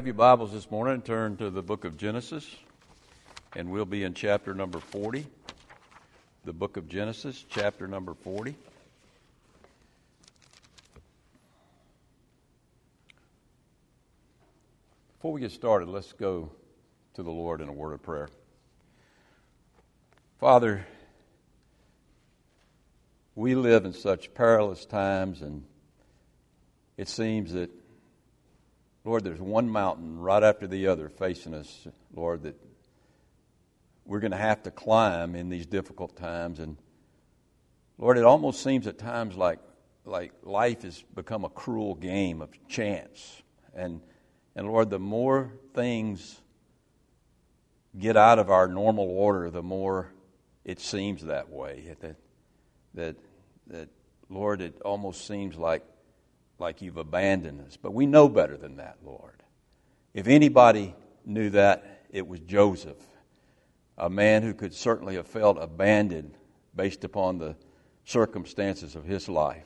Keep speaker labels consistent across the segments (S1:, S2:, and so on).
S1: Have your Bibles this morning and turn to the book of Genesis, and we'll be in chapter number 40. The book of Genesis, chapter number 40. Before we get started, let's go to the Lord in a word of prayer. Father, we live in such perilous times, and it seems that Lord, there's one mountain right after the other facing us, Lord, that we're going to have to climb in these difficult times. And Lord, it almost seems at times like, like life has become a cruel game of chance. And, and Lord, the more things get out of our normal order, the more it seems that way. That, that, that Lord, it almost seems like like you've abandoned us. But we know better than that, Lord. If anybody knew that, it was Joseph, a man who could certainly have felt abandoned based upon the circumstances of his life.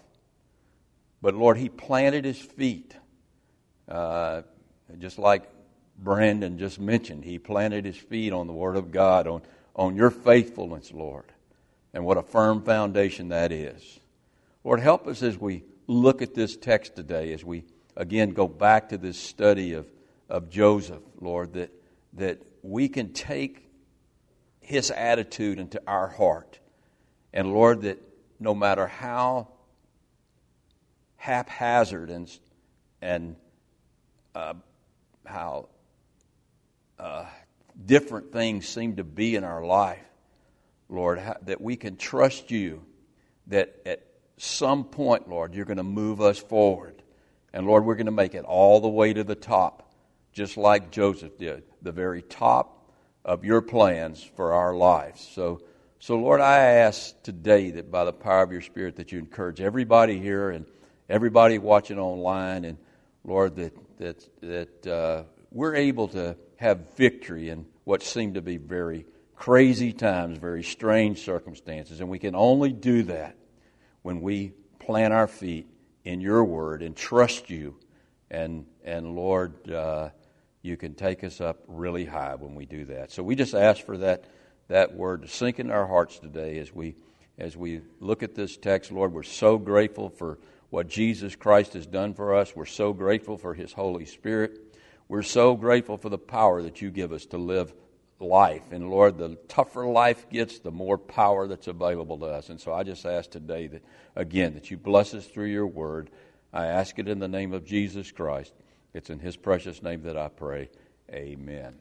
S1: But Lord, he planted his feet, uh, just like Brandon just mentioned. He planted his feet on the Word of God, on, on your faithfulness, Lord. And what a firm foundation that is. Lord, help us as we look at this text today as we again go back to this study of, of Joseph, Lord, that, that we can take his attitude into our heart. And Lord, that no matter how haphazard and, and uh, how uh, different things seem to be in our life, Lord, that we can trust you that at some point, Lord, you're going to move us forward. And Lord, we're going to make it all the way to the top, just like Joseph did, the very top of your plans for our lives. So, so Lord, I ask today that by the power of your Spirit that you encourage everybody here and everybody watching online, and Lord, that that that uh, we're able to have victory in what seem to be very crazy times, very strange circumstances, and we can only do that when we plant our feet in your word and trust you. And, and Lord, uh, you can take us up really high when we do that. So we just ask for that, that word to sink in our hearts today as we, as we look at this text. Lord, we're so grateful for what Jesus Christ has done for us. We're so grateful for his Holy Spirit. We're so grateful for the power that you give us to live life. And Lord, the tougher life gets, the more power that's available to us. And so I just ask today that, again, that you bless us through your word. I ask it in the name of Jesus Christ. It's in his precious name that I pray. Amen.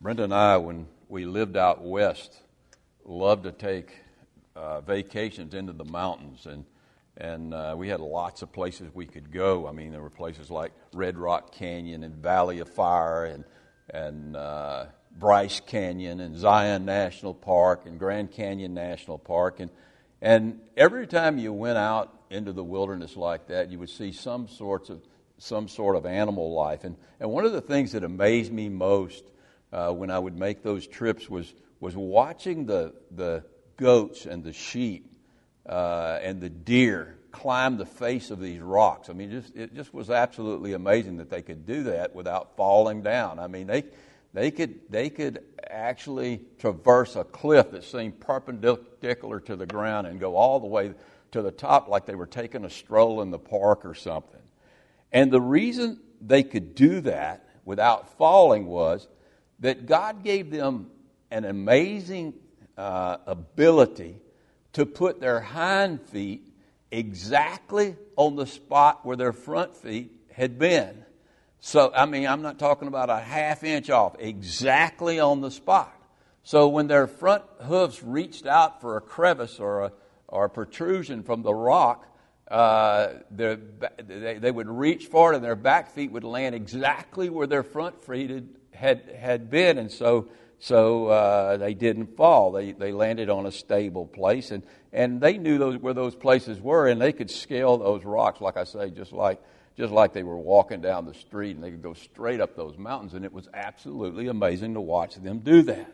S1: Brenda and I, when we lived out west, loved to take uh, vacations into the mountains. And and uh, we had lots of places we could go. I mean, there were places like Red Rock Canyon and Valley of Fire and and uh, Bryce Canyon and Zion National Park and Grand Canyon National Park. And, and every time you went out into the wilderness like that, you would see some sorts of some sort of animal life. And, and one of the things that amazed me most uh, when I would make those trips was, was watching the, the goats and the sheep uh, and the deer climb the face of these rocks. I mean, just, it just was absolutely amazing that they could do that without falling down. I mean, they, they, could, they could actually traverse a cliff that seemed perpendicular to the ground and go all the way to the top like they were taking a stroll in the park or something. And the reason they could do that without falling was that God gave them an amazing uh, ability to put their hind feet exactly on the spot where their front feet had been. So, I mean, I'm not talking about a half inch off, exactly on the spot. So, when their front hooves reached out for a crevice or a, or a protrusion from the rock, uh, they, they would reach forward and their back feet would land exactly where their front feet had, had, had been. And so, so uh, they didn't fall. They, they landed on a stable place, and, and they knew those, where those places were, and they could scale those rocks, like I say, just like, just like they were walking down the street, and they could go straight up those mountains, and it was absolutely amazing to watch them do that.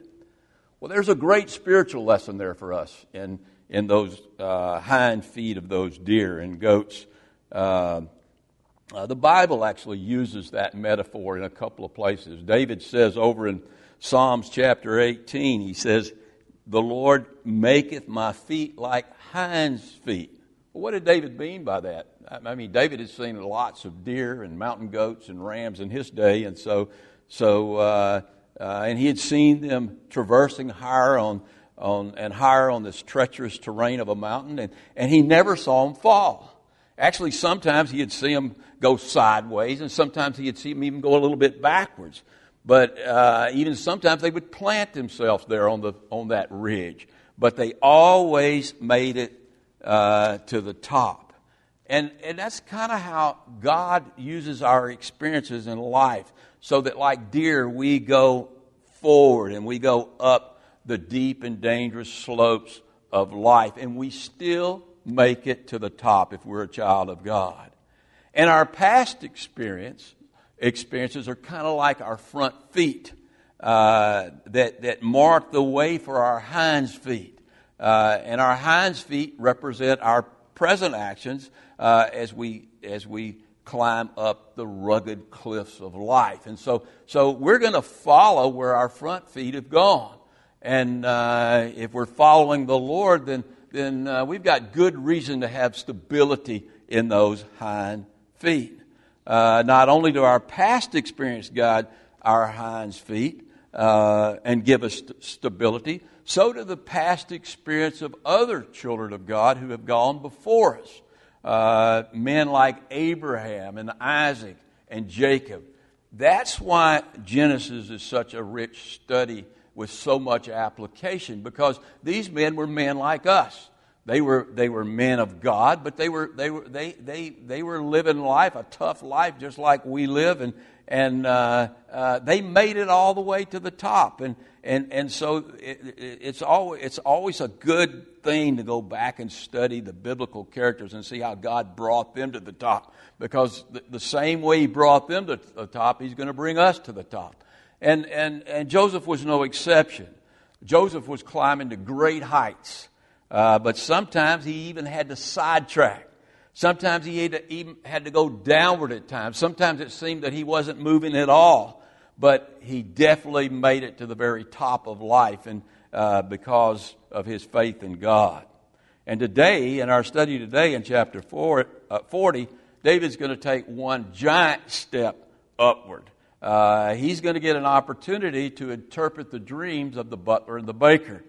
S1: Well, there's a great spiritual lesson there for us in, in those uh, hind feet of those deer and goats. Uh, Uh, the Bible actually uses that metaphor in a couple of places. David says over in Psalms chapter 18, he says, The Lord maketh my feet like hinds' feet. Well, what did David mean by that? I mean, David had seen lots of deer and mountain goats and rams in his day, and so, so uh, uh, and he had seen them traversing higher on, on and higher on this treacherous terrain of a mountain, and, and he never saw them fall. Actually, sometimes he'd see them go sideways, and sometimes he'd see them even go a little bit backwards. But uh, even sometimes they would plant themselves there on, the, on that ridge. But they always made it uh, to the top. And, and that's kind of how God uses our experiences in life, so that, like deer, we go forward and we go up the deep and dangerous slopes of life, and we still make it to the top if we're a child of God. And our past experience experiences are kind of like our front feet uh, that, that mark the way for our hinds feet. Uh, and our hinds feet represent our present actions uh, as, we, as we climb up the rugged cliffs of life. And so, so we're going to follow where our front feet have gone. And uh, if we're following the Lord, then then uh, we've got good reason to have stability in those hind feet. Uh, not only do our past experience guide our hinds feet uh, and give us st- stability, so do the past experience of other children of God who have gone before us. Uh, men like Abraham and Isaac and Jacob. That's why Genesis is such a rich study with so much application because these men were men like us. They were, they were men of God, but they were, they, were, they, they, they were living life, a tough life, just like we live, and, and uh, uh, they made it all the way to the top. And, and, and so it, it, it's, always, it's always a good thing to go back and study the biblical characters and see how God brought them to the top. Because the, the same way He brought them to the top, He's going to bring us to the top. And, and, and Joseph was no exception. Joseph was climbing to great heights, uh, but sometimes he even had to sidetrack. Sometimes he had to, even had to go downward at times. Sometimes it seemed that he wasn't moving at all, but he definitely made it to the very top of life and, uh, because of his faith in God. And today, in our study today in chapter four, uh, 40, David's going to take one giant step upward uh, he's going to get an opportunity to interpret the dreams of the butler and the baker.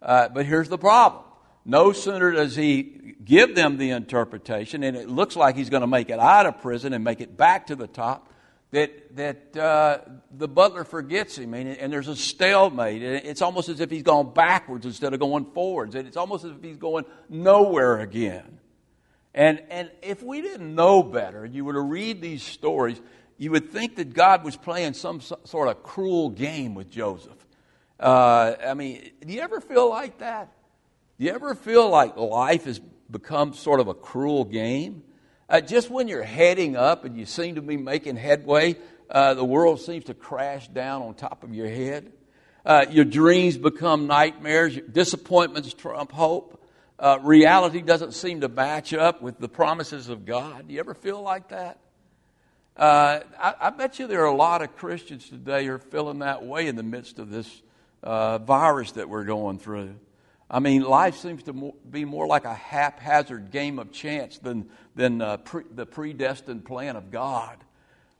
S1: Uh, but here's the problem. No sooner does he give them the interpretation, and it looks like he's going to make it out of prison and make it back to the top, that, that uh, the butler forgets him, and, and there's a stalemate. It's almost as if he's gone backwards instead of going forwards. And it's almost as if he's going nowhere again. And, and if we didn't know better, and you were to read these stories, you would think that God was playing some sort of cruel game with Joseph. Uh, I mean, do you ever feel like that? Do you ever feel like life has become sort of a cruel game? Uh, just when you're heading up and you seem to be making headway, uh, the world seems to crash down on top of your head. Uh, your dreams become nightmares. Disappointments trump hope. Uh, reality doesn't seem to match up with the promises of God. Do you ever feel like that? Uh, I, I, bet you there are a lot of Christians today who are feeling that way in the midst of this uh, virus that we're going through. I mean, life seems to be more like a haphazard game of chance than, than uh, pre, the predestined plan of God.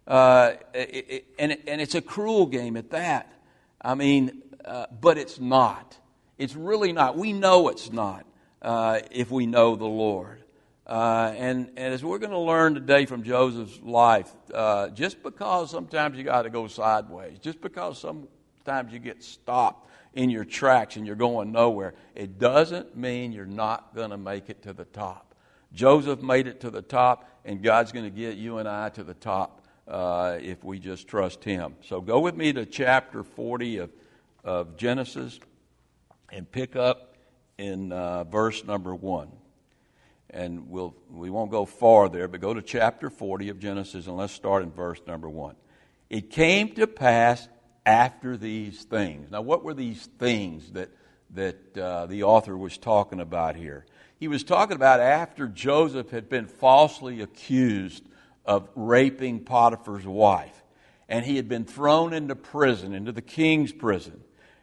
S1: Uh, it, it, and, it, and it's a cruel game at that. I mean, uh, but it's not. It's really not. We know it's not uh, if we know the Lord. Uh, and, and, as we're going to learn today from Joseph's life, uh, just because sometimes you got to go sideways, just because sometimes you get stopped in your tracks and you're going nowhere, it doesn't mean you're not going to make it to the top. Joseph made it to the top, and God's going to get you and I to the top uh, if we just trust Him. So go with me to chapter 40 of, of Genesis and pick up in uh, verse number 1 and we'll, we won't go far there, but go to chapter 40 of Genesis and let's start in verse number 1. It came to pass after these things. Now, what were these things that, that uh, the author was talking about here? He was talking about after Joseph had been falsely accused of raping Potiphar's wife. And he had been thrown into prison, into the king's prison.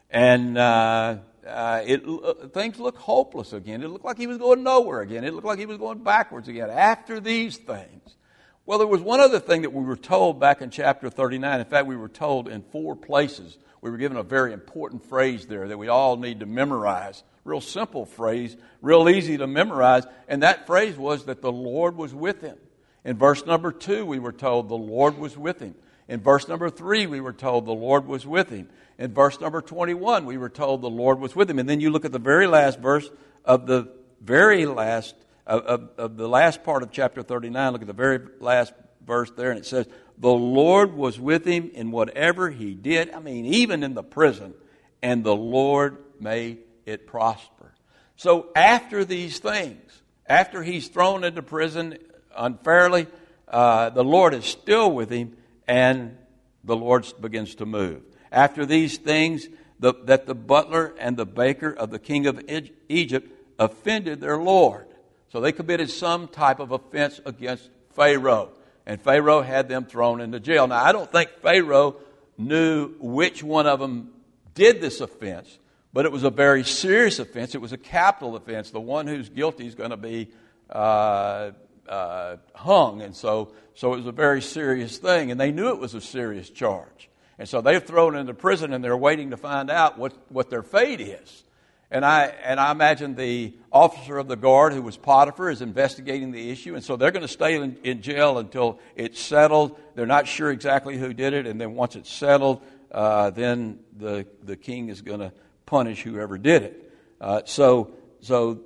S1: And uh, uh, it, uh, things looked hopeless again. It looked like he was going nowhere again. It looked like he was going backwards again. After these things, well, there was one other thing that we were told back in chapter 39. In fact, we were told in four places. We were given a very important phrase there that we all need to memorize. Real simple phrase, real easy to memorize. And that phrase was that the Lord was with him. In verse number two, we were told the Lord was with him. In verse number three, we were told the Lord was with him. In verse number 21, we were told the Lord was with him. And then you look at the very last verse of the very last, of, of, of the last part of chapter 39. Look at the very last verse there, and it says, The Lord was with him in whatever he did. I mean, even in the prison, and the Lord made it prosper. So after these things, after he's thrown into prison unfairly, uh, the Lord is still with him, and the Lord begins to move. After these things, the, that the butler and the baker of the king of Egypt offended their Lord. So they committed some type of offense against Pharaoh. And Pharaoh had them thrown into jail. Now, I don't think Pharaoh knew which one of them did this offense, but it was a very serious offense. It was a capital offense. The one who's guilty is going to be uh, uh, hung. And so, so it was a very serious thing. And they knew it was a serious charge. And so they're thrown into prison and they're waiting to find out what, what their fate is. And I, and I imagine the officer of the guard who was Potiphar is investigating the issue. And so they're going to stay in, in jail until it's settled. They're not sure exactly who did it. And then once it's settled, uh, then the, the king is going to punish whoever did it. Uh, so, so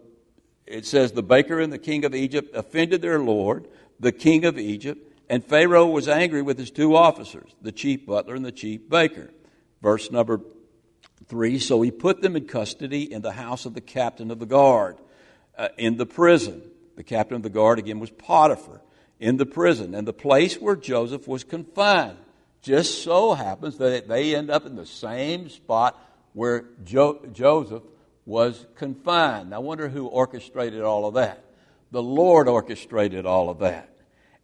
S1: it says, The baker and the king of Egypt offended their Lord, the king of Egypt, and Pharaoh was angry with his two officers, the chief butler and the chief baker. Verse number three So he put them in custody in the house of the captain of the guard, uh, in the prison. The captain of the guard again was Potiphar, in the prison. And the place where Joseph was confined just so happens that they end up in the same spot where jo- Joseph was confined. I wonder who orchestrated all of that. The Lord orchestrated all of that.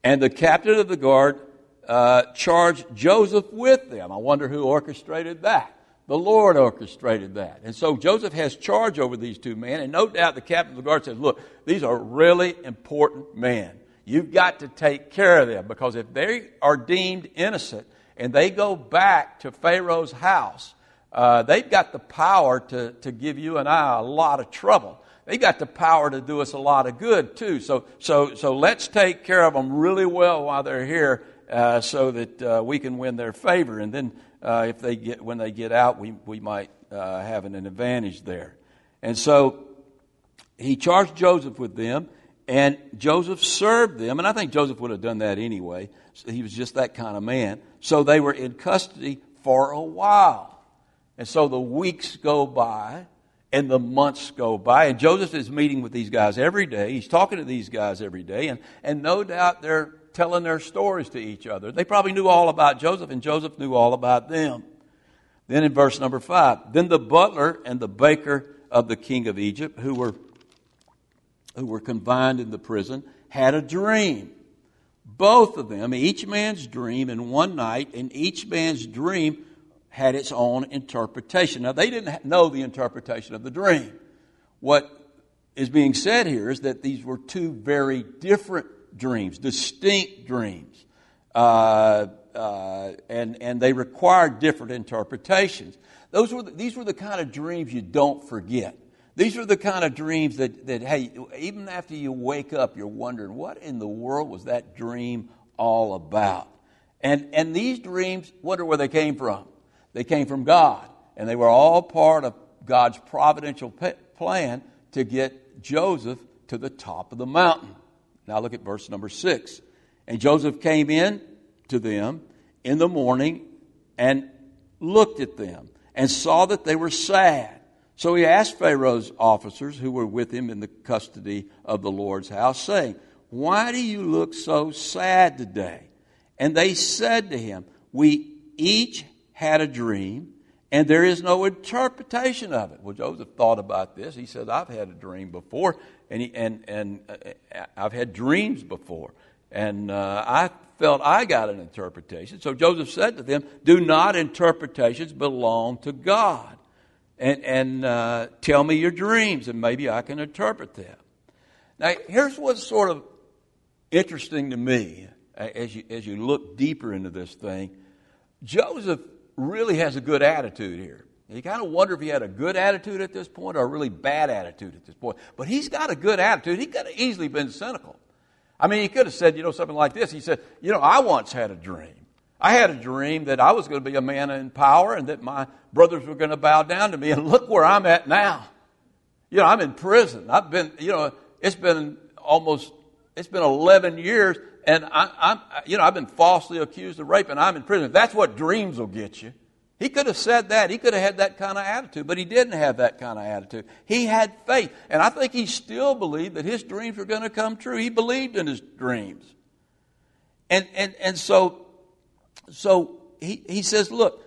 S1: And the captain of the guard uh, charged Joseph with them. I wonder who orchestrated that. The Lord orchestrated that. And so Joseph has charge over these two men, and no doubt the captain of the guard says, Look, these are really important men. You've got to take care of them because if they are deemed innocent and they go back to Pharaoh's house, uh, they've got the power to, to give you and I a lot of trouble They've got the power to do us a lot of good too. So, so, so let's take care of them really well while they're here, uh, so that uh, we can win their favor. And then, uh, if they get when they get out, we we might uh, have an advantage there. And so, he charged Joseph with them, and Joseph served them. And I think Joseph would have done that anyway. He was just that kind of man. So they were in custody for a while. And so the weeks go by, and the months go by. And Joseph is meeting with these guys every day. He's talking to these guys every day. And, and no doubt they're telling their stories to each other. They probably knew all about Joseph, and Joseph knew all about them. Then in verse number five, then the butler and the baker of the king of Egypt, who were, who were confined in the prison, had a dream. Both of them, each man's dream in one night, and each man's dream had its own interpretation. Now, they didn't know the interpretation of the dream. What is being said here is that these were two very different dreams, distinct dreams, uh, uh, and, and they require different interpretations. Those were the, these were the kind of dreams you don't forget. These are the kind of dreams that, that, hey, even after you wake up, you're wondering, what in the world was that dream all about? And, and these dreams, wonder where they came from. They came from God, and they were all part of God's providential plan to get Joseph to the top of the mountain. Now look at verse number six. And Joseph came in to them in the morning and looked at them and saw that they were sad. So he asked Pharaoh's officers who were with him in the custody of the Lord's house, saying, Why do you look so sad today? And they said to him, We each had a dream, and there is no interpretation of it. Well, Joseph thought about this. He said, I've had a dream before, and, he, and, and uh, I've had dreams before. and uh, I felt I got an interpretation. So Joseph said to them, Do not interpretations belong to God? And, and uh, tell me your dreams, and maybe I can interpret them. Now, here's what's sort of interesting to me as you, as you look deeper into this thing. Joseph really has a good attitude here. You kind of wonder if he had a good attitude at this point or a really bad attitude at this point. But he's got a good attitude. He could have easily been cynical. I mean, he could have said, you know, something like this. He said, you know, I once had a dream. I had a dream that I was going to be a man in power and that my brothers were going to bow down to me. And look where I'm at now. You know, I'm in prison. I've been, you know, it's been almost, it's been 11 years and I, am you know, I've been falsely accused of rape and I'm in prison. That's what dreams will get you. He could have said that. He could have had that kind of attitude, but he didn't have that kind of attitude. He had faith. And I think he still believed that his dreams were going to come true. He believed in his dreams. And, and, and so, so he, he says, look,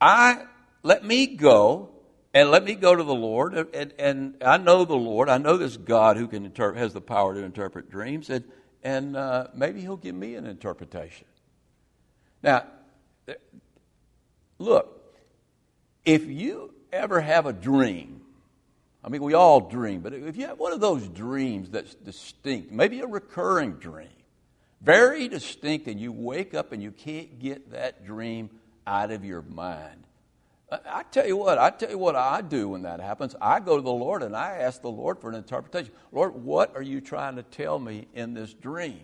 S1: I, let me go and let me go to the Lord. And, and I know the Lord. I know this God who can interpret, has the power to interpret dreams. And, and uh, maybe he'll give me an interpretation. Now, Look, if you ever have a dream, I mean, we all dream, but if you have one of those dreams that's distinct, maybe a recurring dream, very distinct, and you wake up and you can't get that dream out of your mind. I tell you what, I tell you what I do when that happens. I go to the Lord and I ask the Lord for an interpretation. Lord, what are you trying to tell me in this dream?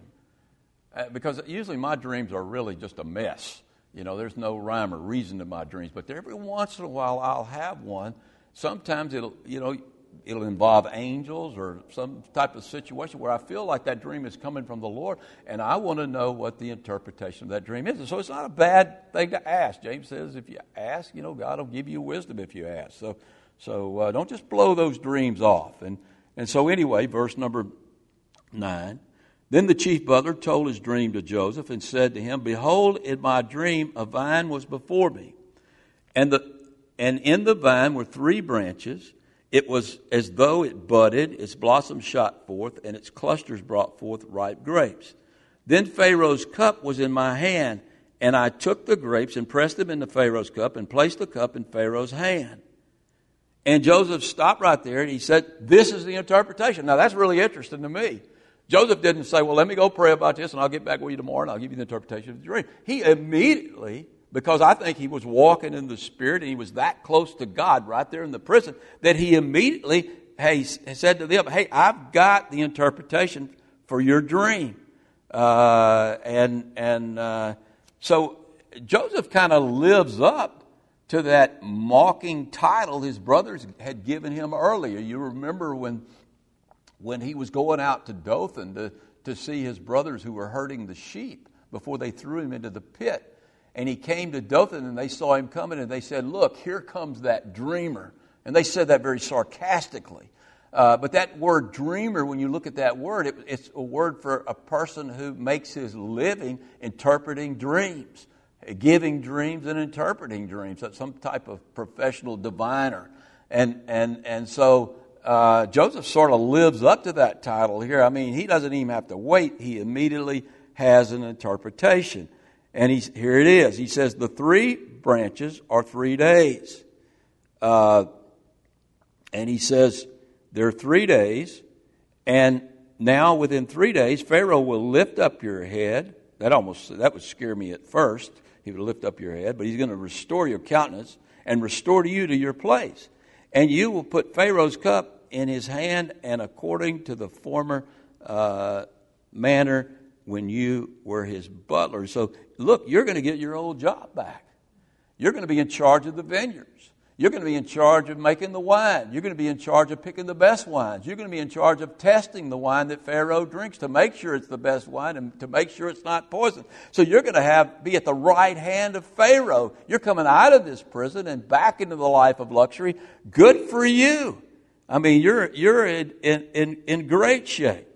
S1: Uh, because usually my dreams are really just a mess. You know, there's no rhyme or reason to my dreams, but every once in a while I'll have one. Sometimes it'll, you know, it'll involve angels or some type of situation where I feel like that dream is coming from the Lord, and I want to know what the interpretation of that dream is. And so it's not a bad thing to ask. James says, if you ask, you know, God will give you wisdom if you ask. So, so uh, don't just blow those dreams off. And and so anyway, verse number nine. Then the chief butler told his dream to Joseph and said to him, Behold, in my dream a vine was before me, and, the, and in the vine were three branches. It was as though it budded, its blossoms shot forth, and its clusters brought forth ripe grapes. Then Pharaoh's cup was in my hand, and I took the grapes and pressed them into Pharaoh's cup and placed the cup in Pharaoh's hand. And Joseph stopped right there and he said, This is the interpretation. Now that's really interesting to me. Joseph didn't say, Well, let me go pray about this and I'll get back with you tomorrow and I'll give you the interpretation of the dream. He immediately, because I think he was walking in the Spirit and he was that close to God right there in the prison, that he immediately hey, said to them, Hey, I've got the interpretation for your dream. Uh, and and uh, so Joseph kind of lives up to that mocking title his brothers had given him earlier. You remember when when he was going out to Dothan to, to see his brothers who were herding the sheep before they threw him into the pit. And he came to Dothan and they saw him coming and they said, Look, here comes that dreamer. And they said that very sarcastically. Uh, but that word dreamer, when you look at that word, it, it's a word for a person who makes his living interpreting dreams, giving dreams and interpreting dreams. That's some type of professional diviner. And, and, and so uh, Joseph sort of lives up to that title here. I mean, he doesn't even have to wait, he immediately has an interpretation. And he's, here it is. He says, The three branches are three days. Uh, and he says, There are three days, and now within three days, Pharaoh will lift up your head. That almost that would scare me at first. He would lift up your head, but he's going to restore your countenance and restore to you to your place. And you will put Pharaoh's cup in his hand and according to the former uh, manner when you were his butler. So, look, you're going to get your old job back. You're going to be in charge of the vineyards. You're going to be in charge of making the wine. You're going to be in charge of picking the best wines. You're going to be in charge of testing the wine that Pharaoh drinks to make sure it's the best wine and to make sure it's not poison. So you're going to have be at the right hand of Pharaoh. You're coming out of this prison and back into the life of luxury. Good for you. I mean, you're, you're in, in, in great shape.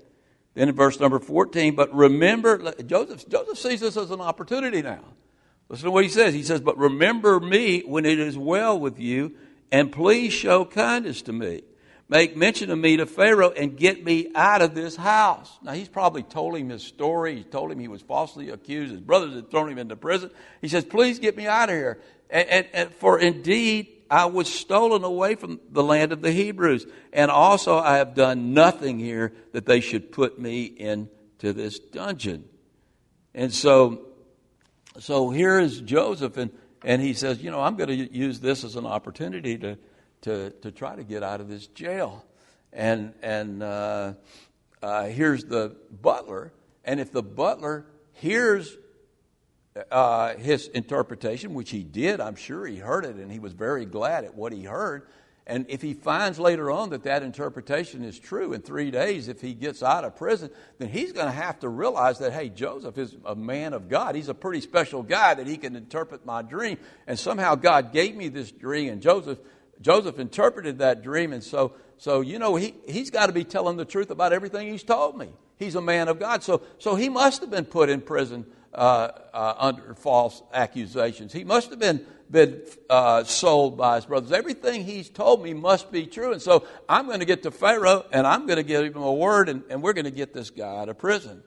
S1: Then in verse number 14, but remember, Joseph, Joseph sees this as an opportunity now. Listen to what he says. He says, But remember me when it is well with you, and please show kindness to me. make mention of me to Pharaoh and get me out of this house. Now, he's probably told him his story. He told him he was falsely accused. His brothers had thrown him into prison. He says, Please get me out of here. And, and, and for indeed, I was stolen away from the land of the Hebrews. And also, I have done nothing here that they should put me into this dungeon. And so, so here is Joseph, and, and he says, You know, I'm going to use this as an opportunity to to, to try to get out of this jail. And, and uh, uh, here's the butler. And if the butler hears uh, his interpretation, which he did, I'm sure he heard it, and he was very glad at what he heard. And if he finds later on that that interpretation is true in three days, if he gets out of prison, then he's going to have to realize that, hey, Joseph is a man of God. He's a pretty special guy that he can interpret my dream. And somehow God gave me this dream, and Joseph Joseph interpreted that dream, and so, so you know, he, he's got to be telling the truth about everything he's told me. He's a man of God. So, so he must have been put in prison under false accusations. He must have been, been uh, sold by his brothers. Everything he's told me must be true. And so I'm going to get to Pharaoh, and I'm going to give him a word, and, and we're going to get this guy out of prison.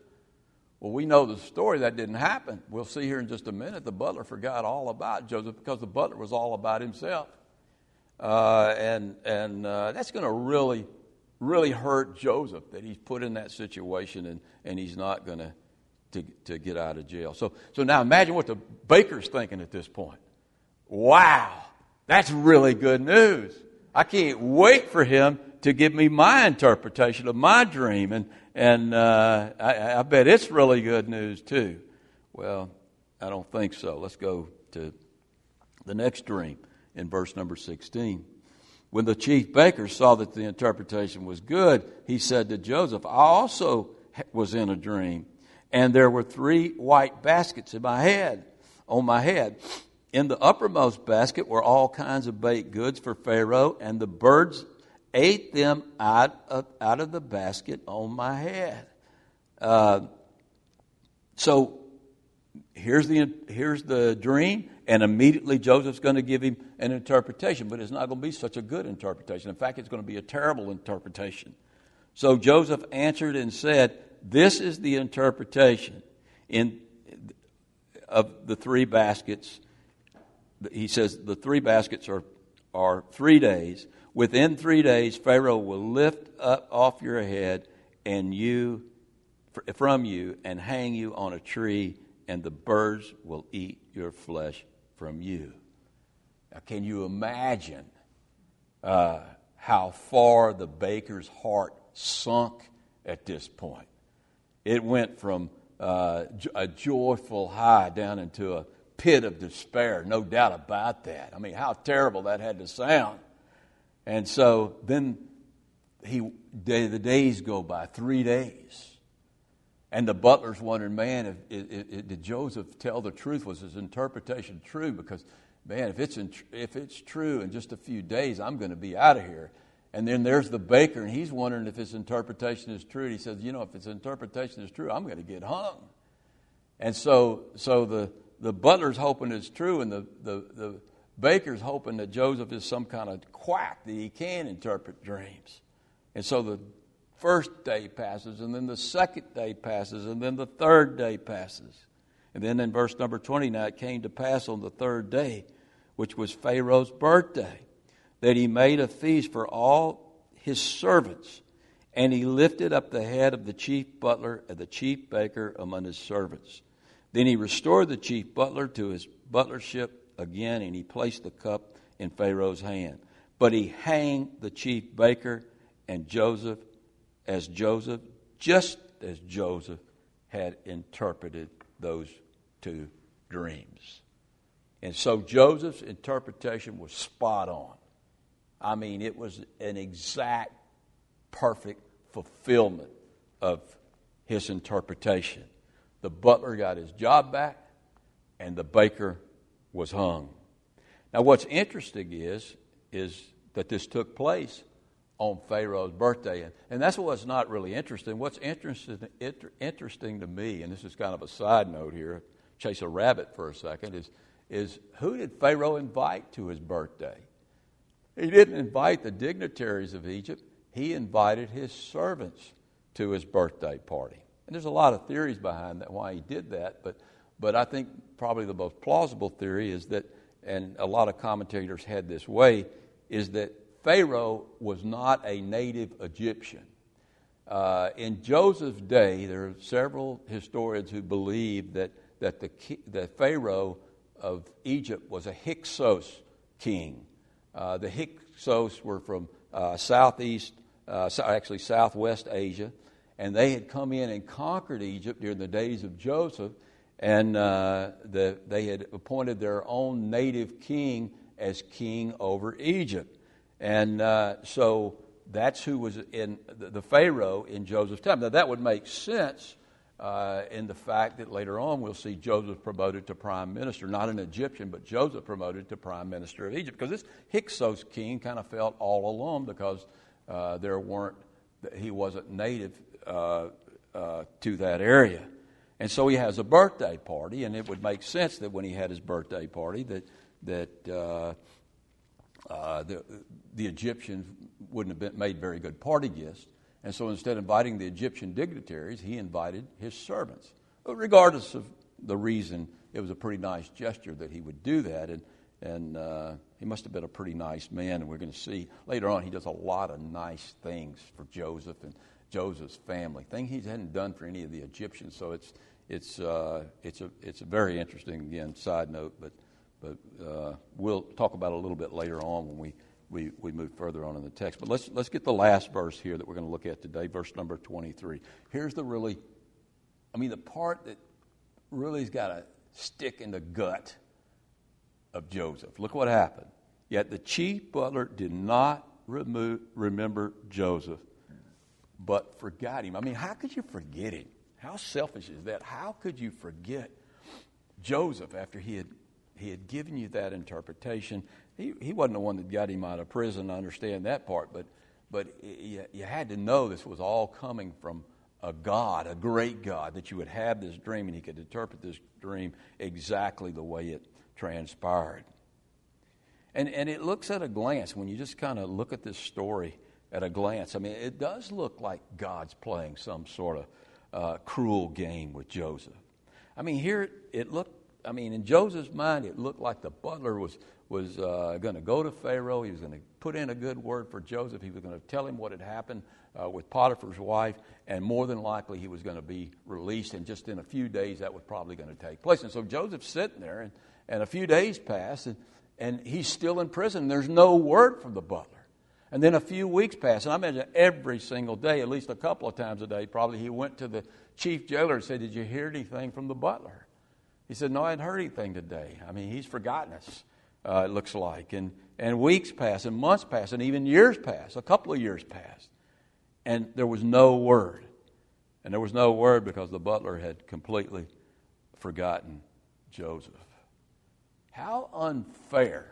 S1: Well, we know the story. That didn't happen. We'll see here in just a minute. The butler forgot all about Joseph because the butler was all about himself. Uh, and and uh, that's going to really, really hurt Joseph that he's put in that situation and, and he's not going to to to get out of jail. So, so now imagine what the baker's thinking at this point. Wow, that's really good news. I can't wait for him to give me my interpretation of my dream. And, and uh, I, I bet it's really good news too. Well, I don't think so. Let's go to the next dream in verse number 16. When the chief baker saw that the interpretation was good, he said to Joseph, I also was in a dream, and there were three white baskets in my head, on my head. In the uppermost basket were all kinds of baked goods for Pharaoh, and the birds ate them out of, out of the basket on my head. Uh, so here's the, here's the dream and immediately Joseph's going to give him an interpretation, but it's not going to be such a good interpretation. In fact, it's going to be a terrible interpretation. So Joseph answered and said, This is the interpretation in, of the three baskets. He says the three baskets are, are three days. Within three days, Pharaoh will lift up off your head and you from you and hang you on a tree, and the birds will eat your flesh from you. Now, can you imagine uh, how far the baker's heart sunk at this point? It went from uh, a joyful high down into a pit of despair, no doubt about that. I mean, how terrible that had to sound. And so then he, day, the days go by, three days. And the butler's wondering, man, if, if, if, did Joseph tell the truth? Was his interpretation true? Because, man, if it's, in, if it's true in just a few days, I'm going to be out of here. And then there's the baker, and he's wondering if his interpretation is true. And he says, you know, if his interpretation is true, I'm going to get hung. And so, so the, the butler's hoping it's true, and the, the, the baker's hoping that Joseph is some kind of quack that he can interpret dreams. And so the first day passes, and then the second day passes, and then the third day passes. And then in verse number 20, now it came to pass on the third day, which was Pharaoh's birthday, that he made a feast for all his servants. And he lifted up the head of the chief butler and the chief baker among his servants. Then he restored the chief butler to his butlership again, and he placed the cup in Pharaoh's hand. But he hanged the chief baker and Joseph as Joseph, just as Joseph had interpreted those two dreams. And so Joseph's interpretation was spot on. I mean, it was an exact, perfect fulfillment of his interpretation. The butler got his job back, and the baker was hung. Now, what's interesting is, is that this took place on Pharaoh's birthday. And, and that's what's not really interesting. What's interesting, inter, interesting to me, and this is kind of a side note here, chase a rabbit for a second, is, is who did Pharaoh invite to his birthday? He didn't invite the dignitaries of Egypt. he invited his servants to his birthday party. And there's a lot of theories behind that why he did that, but, but I think probably the most plausible theory is that, and a lot of commentators had this way, is that Pharaoh was not a native Egyptian. Uh, in Joseph's day, there are several historians who believe that, that the, the Pharaoh of Egypt was a Hyksos king. Uh, the Hyksos were from uh, southeast, uh, actually southwest Asia, and they had come in and conquered Egypt during the days of Joseph, and uh, the, they had appointed their own native king as king over Egypt. And uh, so that's who was in the, the, Pharaoh in Joseph's time. Now, that would make sense uh, in the fact that later on we'll see Joseph promoted to prime minister, not an Egyptian, but Joseph promoted to prime minister of Egypt. Because this Hyksos king kind of felt all alone because uh, there weren't, he wasn't native uh, uh, to that area. And so he has a birthday party, and it would make sense that when he had his birthday party that, that uh, uh, the, the Egyptians wouldn't have been, made very good party guests. And so instead of inviting the Egyptian dignitaries, he invited his servants. But regardless of the reason, it was a pretty nice gesture that he would do that. And, and uh, he must have been a pretty nice man. And we're going to see later on, he does a lot of nice things for Joseph and Joseph's family, things he hadn't done for any of the Egyptians. So it's, it's, uh, it's, a, it's a very interesting, again, side note, but but uh, we'll talk about it a little bit later on when we, we, we move further on in the text. But let's, let's get the last verse here that we're going to look at today, verse number 23. Here's the really, I mean, the part that really's got to stick in the gut of Joseph. Look what happened. Yet the chief butler did not remove, remember Joseph, but forgot him. I mean, how could you forget him? How selfish is that? How could you forget Joseph after he had he had given you that interpretation. He, he wasn't the one that got him out of prison, I understand that part, but, but you, you had to know this was all coming from a God, a great God, that you would have this dream and he could interpret this dream exactly the way it transpired. And, and it looks at a glance, when you just kind of look at this story at a glance, I mean, it does look like God's playing some sort of uh, cruel game with Joseph. I mean, here it looked I mean, in Joseph's mind, it looked like the butler was, was uh, going to go to Pharaoh. He was going to put in a good word for Joseph. He was going to tell him what had happened uh, with Potiphar's wife, and more than likely he was going to be released. And just in a few days, that was probably going to take place. And so Joseph's sitting there, and, and a few days pass, and, and he's still in prison. There's no word from the butler. And then a few weeks pass, and I imagine every single day, at least a couple of times a day, probably he went to the chief jailer and said, Did you hear anything from the butler? He said, No, I hadn't heard anything today. I mean, he's forgotten us, uh, it looks like. And, and weeks pass, and months pass, and even years pass. A couple of years passed. And there was no word. And there was no word because the butler had completely forgotten Joseph. How unfair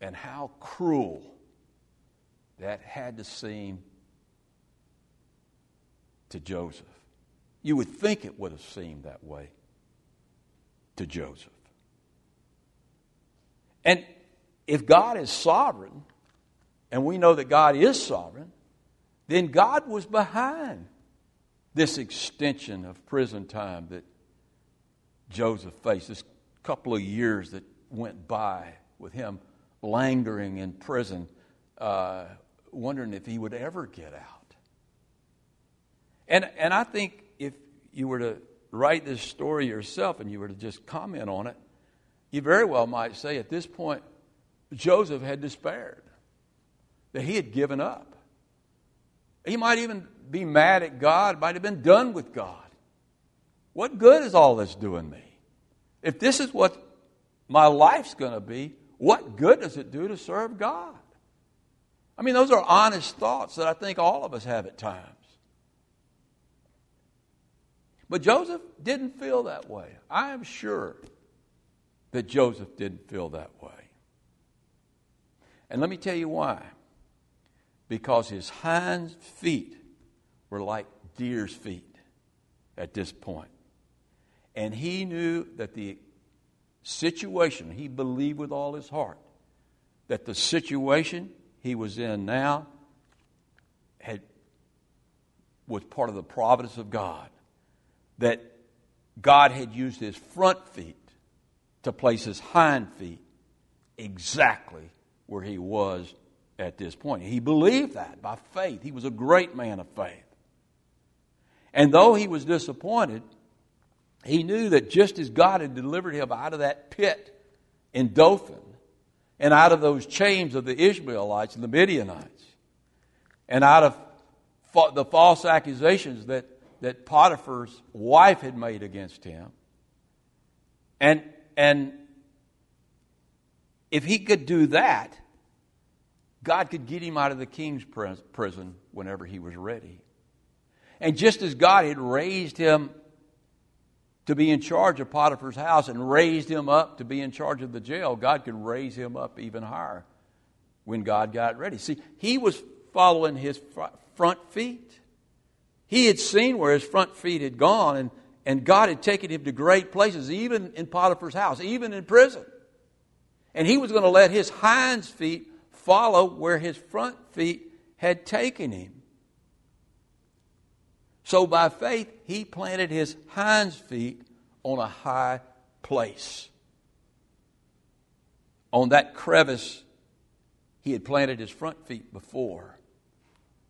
S1: and how cruel that had to seem to Joseph. You would think it would have seemed that way to Joseph. And if God is sovereign, and we know that God is sovereign, then God was behind this extension of prison time that Joseph faced, this couple of years that went by with him languoring in prison, uh, wondering if he would ever get out. And, and I think if you were to write this story yourself and you were to just comment on it, you very well might say at this point, Joseph had despaired, that he had given up. He might even be mad at God, might have been done with God. What good is all this doing me? If this is what my life's going to be, what good does it do to serve God? I mean, those are honest thoughts that I think all of us have at times. But Joseph didn't feel that way. I am sure that Joseph didn't feel that way. And let me tell you why. Because his hind feet were like deer's feet at this point. And he knew that the situation, he believed with all his heart, that the situation he was in now had, was part of the providence of God, that God had used his front feet to place his hind feet exactly where he was at this point. He believed that by faith. He was a great man of faith. And though he was disappointed, he knew that just as God had delivered him out of that pit in Dothan and out of those chains of the Ishmaelites and the Midianites and out of the false accusations that, that Potiphar's wife had made against him, and, and if he could do that, God could get him out of the king's prison whenever he was ready. And just as God had raised him to be in charge of Potiphar's house and raised him up to be in charge of the jail, God could raise him up even higher when God got ready. See, he was following his front feet. He had seen where his front feet had gone, and, and God had taken him to great places, even in Potiphar's house, even in prison. And he was going to let his hinds feet follow where his front feet had taken him. So by faith, he planted his hinds feet on a high place. On that crevice, he had planted his front feet before.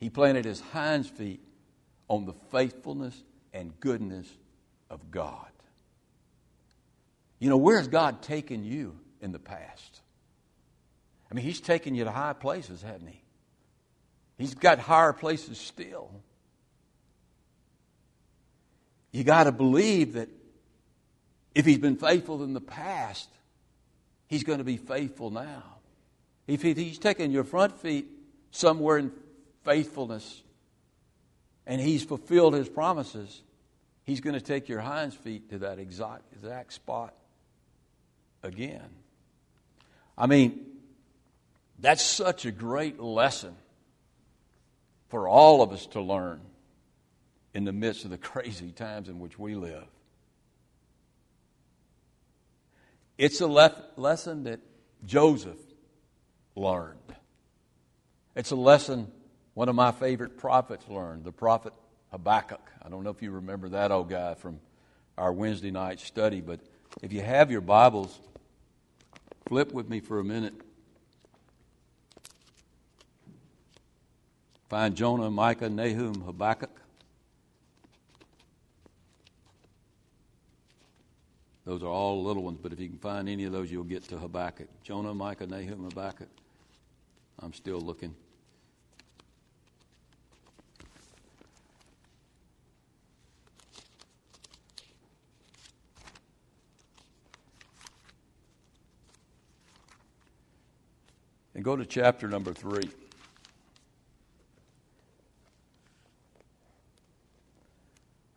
S1: He planted his hinds feet on the faithfulness and goodness of God. You know, where has God taken you in the past? I mean, He's taken you to high places, hasn't He? He's got higher places still. You got to believe that if He's been faithful in the past, He's going to be faithful now. If He's taken your front feet somewhere in faithfulness and He's fulfilled His promises, He's going to take your hinds feet to that exact, exact spot again. I mean, that's such a great lesson for all of us to learn in the midst of the crazy times in which we live. It's a le- lesson that Joseph learned. It's a lesson one of my favorite prophets learned, the prophet Habakkuk. I don't know if you remember that old guy from our Wednesday night study, but if you have your Bibles, flip with me for a minute. Find Jonah, Micah, Nahum, Habakkuk. Those are all little ones, but if you can find any of those, you'll get to Habakkuk. Jonah, Micah, Nahum, Habakkuk. I'm still looking. And go to chapter number three.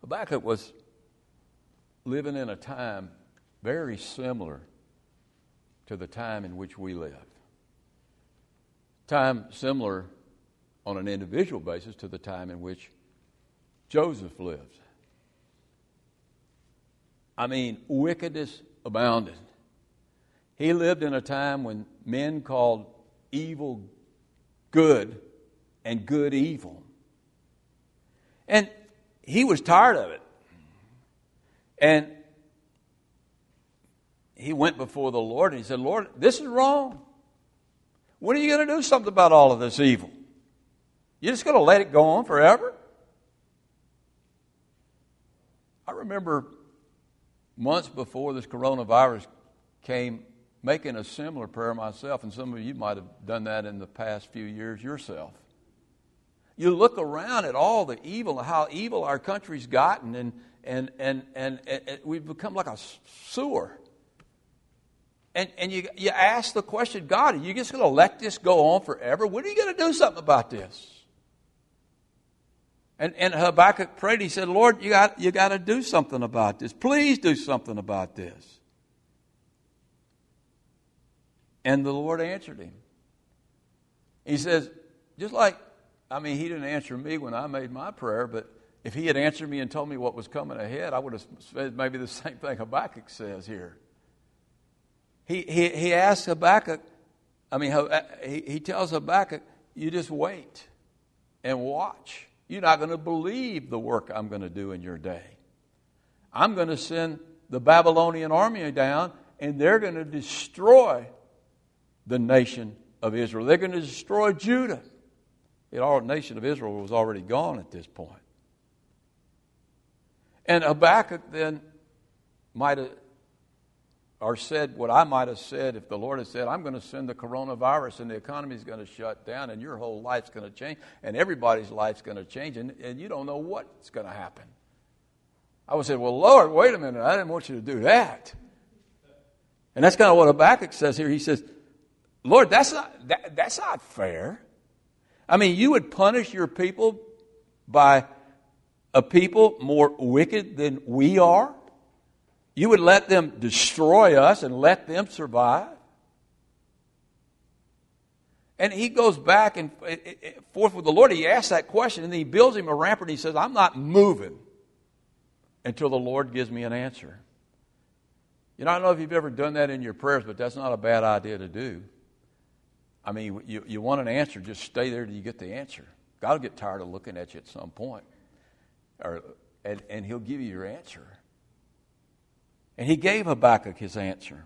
S1: Habakkuk was living in a time very similar to the time in which we live. Time similar on an individual basis to the time in which Joseph lived. I mean, wickedness abounded. He lived in a time when men called evil good and good evil. And he was tired of it. And he went before the Lord and he said, Lord, this is wrong. When are you going to do something about all of this evil? You're just going to let it go on forever? I remember months before this coronavirus came making a similar prayer myself, and some of you might have done that in the past few years yourself. You look around at all the evil, how evil our country's gotten, and, and, and, and, and we've become like a sewer. And, and you, you ask the question, God, are you just going to let this go on forever? When are you going to do something about this? And, and Habakkuk prayed, he said, Lord, you got, you got to do something about this. Please do something about this. And the Lord answered him. He says, just like, I mean, he didn't answer me when I made my prayer, but if he had answered me and told me what was coming ahead, I would have said maybe the same thing Habakkuk says here. He, he, he asks Habakkuk, I mean, uh, he, he tells Habakkuk, you just wait and watch. You're not going to believe the work I'm going to do in your day. I'm going to send the Babylonian army down, and they're going to destroy the nation of Israel. They're going to destroy Judah. The nation of Israel was already gone at this point. And Habakkuk then might have, or said what I might have said if the Lord had said, I'm going to send the coronavirus and the economy is going to shut down and your whole life's going to change and everybody's life's going to change and, and you don't know what's going to happen. I would say, Well, Lord, wait a minute. I didn't want you to do that. And that's kind of what Habakkuk says here. He says, Lord, that's not, that, that's not fair. I mean, you would punish your people by a people more wicked than we are? You would let them destroy us and let them survive? And he goes back and eh, eh, eh, forth with the Lord. He asks that question and then he builds him a rampart and he says, I'm not moving until the Lord gives me an answer. You know, I don't know if you've ever done that in your prayers, but that's not a bad idea to do. I mean, you, you want an answer, just stay there till you get the answer. God will get tired of looking at you at some point or, and, and he'll give you your answer. And he gave Habakkuk his answer.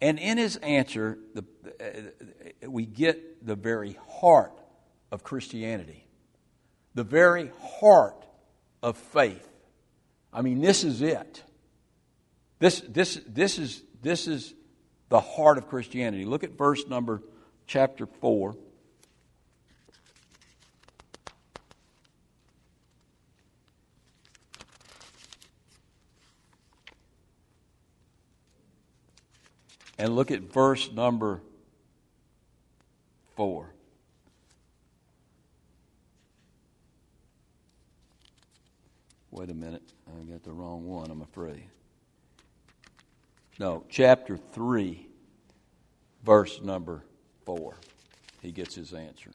S1: And in his answer, the, uh, we get the very heart of Christianity, the very heart of faith. I mean, this is it. This, this, this, is, this is the heart of Christianity. Look at verse number chapter 4. and look at verse number 4. Wait a minute. I got the wrong one, I'm afraid. No, chapter 3, verse number 4. He gets his answer.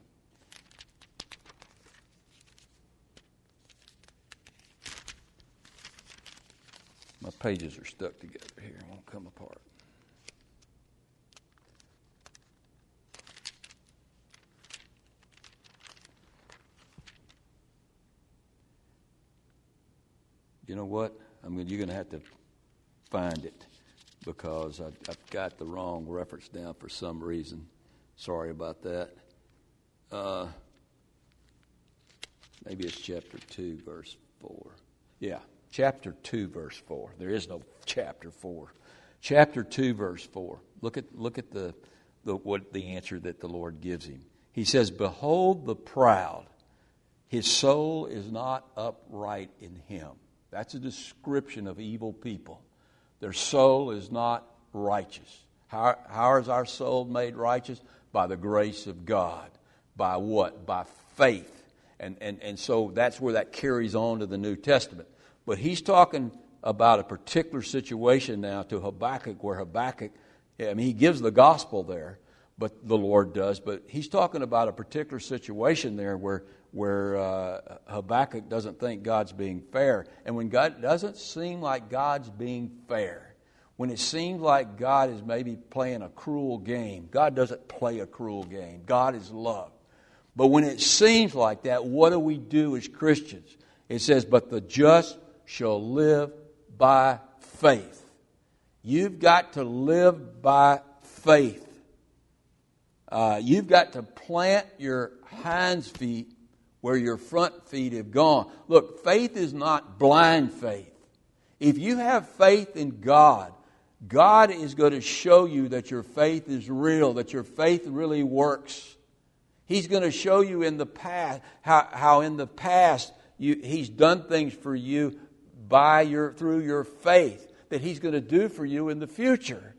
S1: My pages are stuck together here, won't come apart. you know what? I mean, you're going to have to find it because I've, I've, got the wrong reference down for some reason. Sorry about that. Uh, maybe it's chapter 2, verse 4. Yeah, chapter 2, verse 4. There is no chapter 4. Chapter 2, verse 4. Look at, look at the, the, what, the answer that the Lord gives him. He says, Behold the proud, his soul is not upright in him. That's a description of evil people. Their soul is not righteous. How, how is our soul made righteous? By the grace of God. By what? By faith. And, and, and so that's where that carries on to the New Testament. But he's talking about a particular situation now to Habakkuk, where Habakkuk, I mean, he gives the gospel there, but the Lord does. But he's talking about a particular situation there where where uh, Habakkuk doesn't think God's being fair. And when God doesn't seem like God's being fair, when it seems like God is maybe playing a cruel game, God doesn't play a cruel game. God is love. But when it seems like that, what do we do as Christians? It says, But the just shall live by faith. You've got to live by faith. Uh, you've got to plant your hinds feet where your front feet have gone. Look, faith is not blind faith. If you have faith in God, God is going to show you that your faith is real, that your faith really works. He's going to show you in the past how, how in the past you, He's done things for you by your through your faith that He's going to do for you in the future.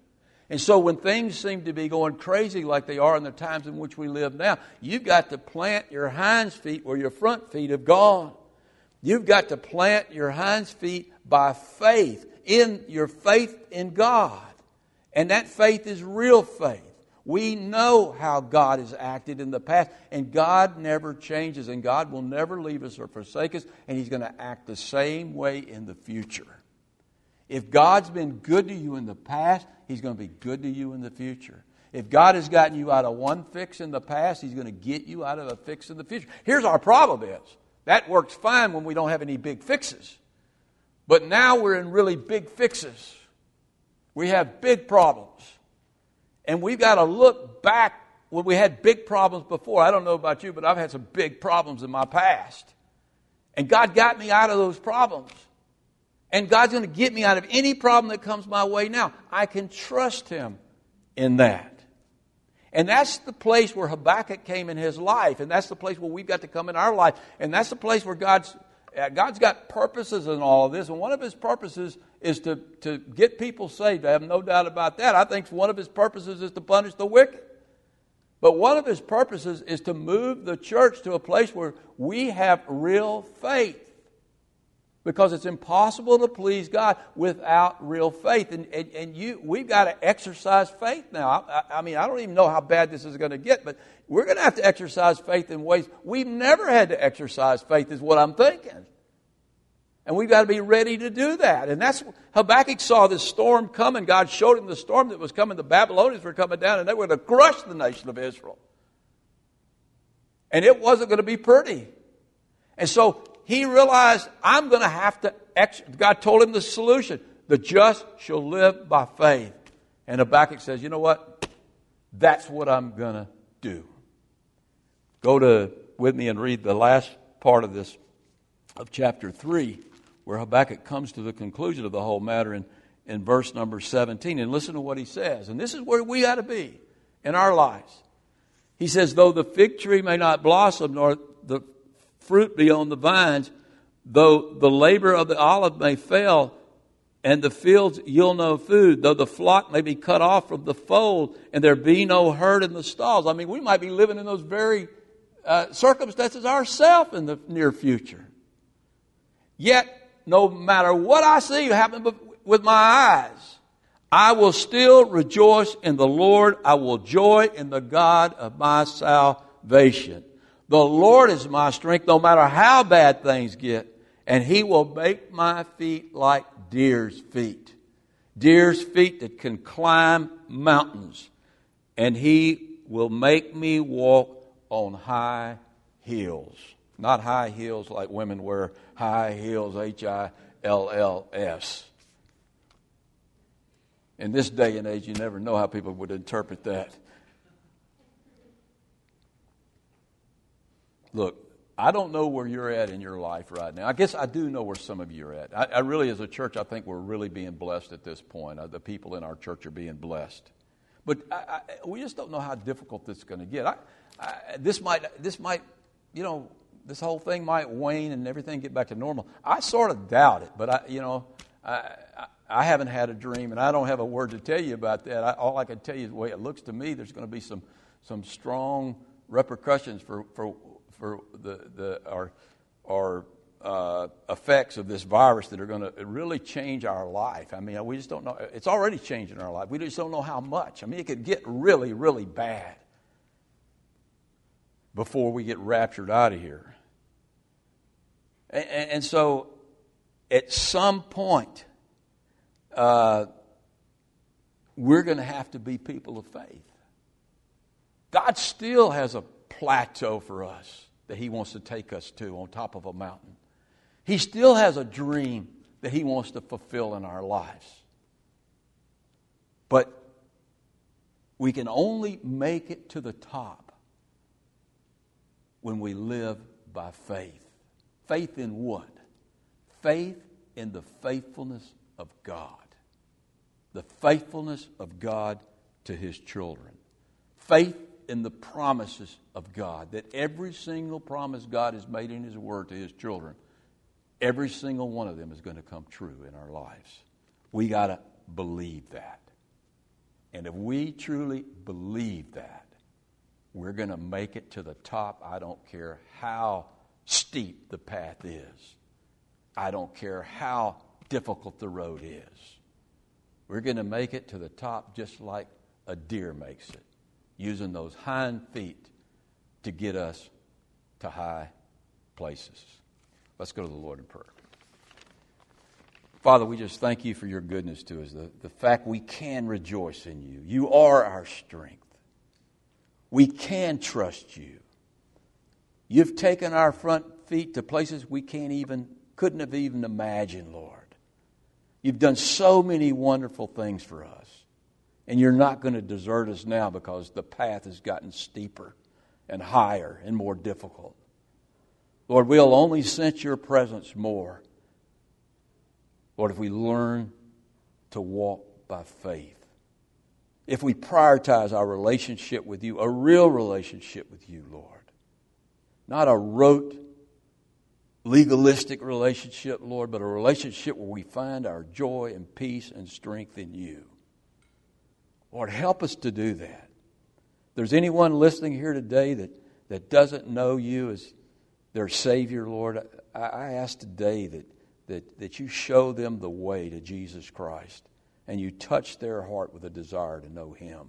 S1: And so when things seem to be going crazy like they are in the times in which we live now, you've got to plant your hinds feet where your front feet have gone. You've got to plant your hinds feet by faith, in your faith in God. And that faith is real faith. We know how God has acted in the past, and God never changes, and God will never leave us or forsake us, and He's going to act the same way in the future. If God's been good to you in the past, He's going to be good to you in the future. If God has gotten you out of one fix in the past, He's going to get you out of a fix in the future. Here's our problem is that works fine when we don't have any big fixes. But now we're in really big fixes. We have big problems. And we've got to look back when we had big problems before. I don't know about you, but I've had some big problems in my past. And God got me out of those problems. And God's going to get me out of any problem that comes my way now. I can trust Him in that. And that's the place where Habakkuk came in his life. And that's the place where we've got to come in our life. And that's the place where God's, Uh, God's got purposes in all of this. And one of his purposes is to, to get people saved. I have no doubt about that. I think one of his purposes is to punish the wicked. But one of his purposes is to move the church to a place where we have real faith because it's impossible to please God without real faith. And, and, and you, we've got to exercise faith now. I, I mean, I don't even know how bad this is going to get, but we're going to have to exercise faith in ways we've never had to exercise faith, is what I'm thinking. And we've got to be ready to do that. And that's Habakkuk saw this storm coming. God showed him the storm that was coming. The Babylonians were coming down, and they were going to crush the nation of Israel. And it wasn't going to be pretty. And so he realized, I'm going to have to, ex-. God told him the solution. The just shall live by faith. And Habakkuk says, you know what? That's what I'm going to do. Go to with me and read the last part of this, of chapter 3, where Habakkuk comes to the conclusion of the whole matter in, in verse number 17. And listen to what he says. And this is where we ought to be in our lives. He says, Though the fig tree may not blossom, nor the fruit be on the vines, though the labor of the olive may fail, and the fields yield no food, though the flock may be cut off from the fold, and there be no herd in the stalls. I mean, we might be living in those very uh, circumstances ourselves in the near future. Yet, no matter what I see happen with my eyes, I will still rejoice in the Lord. I will joy in the God of my salvation. The Lord is my strength no matter how bad things get, and He will make my feet like deer's feet. Deer's feet that can climb mountains, and He will make me walk on high heels. Not high heels like women wear, high heels, H I L L S. In this day and age, you never know how people would interpret that. Look, I don't know where you're at in your life right now. I guess I do know where some of you are at. I, I really, as a church, I think we're really being blessed at this point. Uh, the people in our church are being blessed. But I, I, we just don't know how difficult this is going to get. this might, this might, you know, this whole thing might wane and everything get back to normal. I sort of doubt it, but I, you know, I, I haven't had a dream, and I don't have a word to tell you about that. I, all I can tell you is the way it looks to me. There's going to be some some strong repercussions for, for for the, the our, our uh, effects of this virus that are going to really change our life. I mean, we just don't know. It's already changing our life. We just don't know how much. I mean, it could get really, really bad before we get raptured out of here. And, and so, at some point, uh, we're going to have to be people of faith. God still has a plateau for us that He wants to take us to on top of a mountain. He still has a dream that He wants to fulfill in our lives. But we can only make it to the top when we live by faith. Faith in what? Faith in the faithfulness of God. The faithfulness of God to His children. Faith in the promises of God, that every single promise God has made in His Word to His children, every single one of them is going to come true in our lives. We got to believe that. And if we truly believe that, we're going to make it to the top. I don't care how steep the path is, I don't care how difficult the road is. We're going to make it to the top just like a deer makes it using those hind feet to get us to high places. Let's go to the Lord in prayer. Father, we just thank you for your goodness to us, the, the fact we can rejoice in you. You are our strength. We can trust you. You've taken our front feet to places we can't even, couldn't have even imagined, Lord. You've done so many wonderful things for us. And you're not going to desert us now because the path has gotten steeper and higher and more difficult. Lord, we'll only sense your presence more Lord, if we learn to walk by faith, if we prioritize our relationship with you, a real relationship with you, Lord, not a rote, legalistic relationship, Lord, but a relationship where we find our joy and peace and strength in you. Lord, help us to do that. If there's anyone listening here today that, that doesn't know you as their Savior, Lord, I, I ask today that that, that you show them the way to Jesus Christ and you touch their heart with a desire to know Him.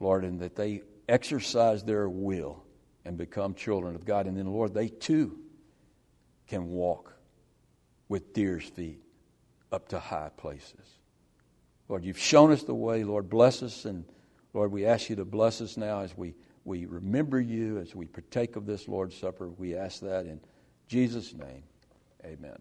S1: Lord, and that they exercise their will and become children of God. And then, Lord, they too can walk with deer's feet up to high places. Lord, you've shown us the way. Lord, bless us. And Lord, we ask you to bless us now as we, we remember you, as we partake of this Lord's Supper. We ask that in Jesus' name. Amen.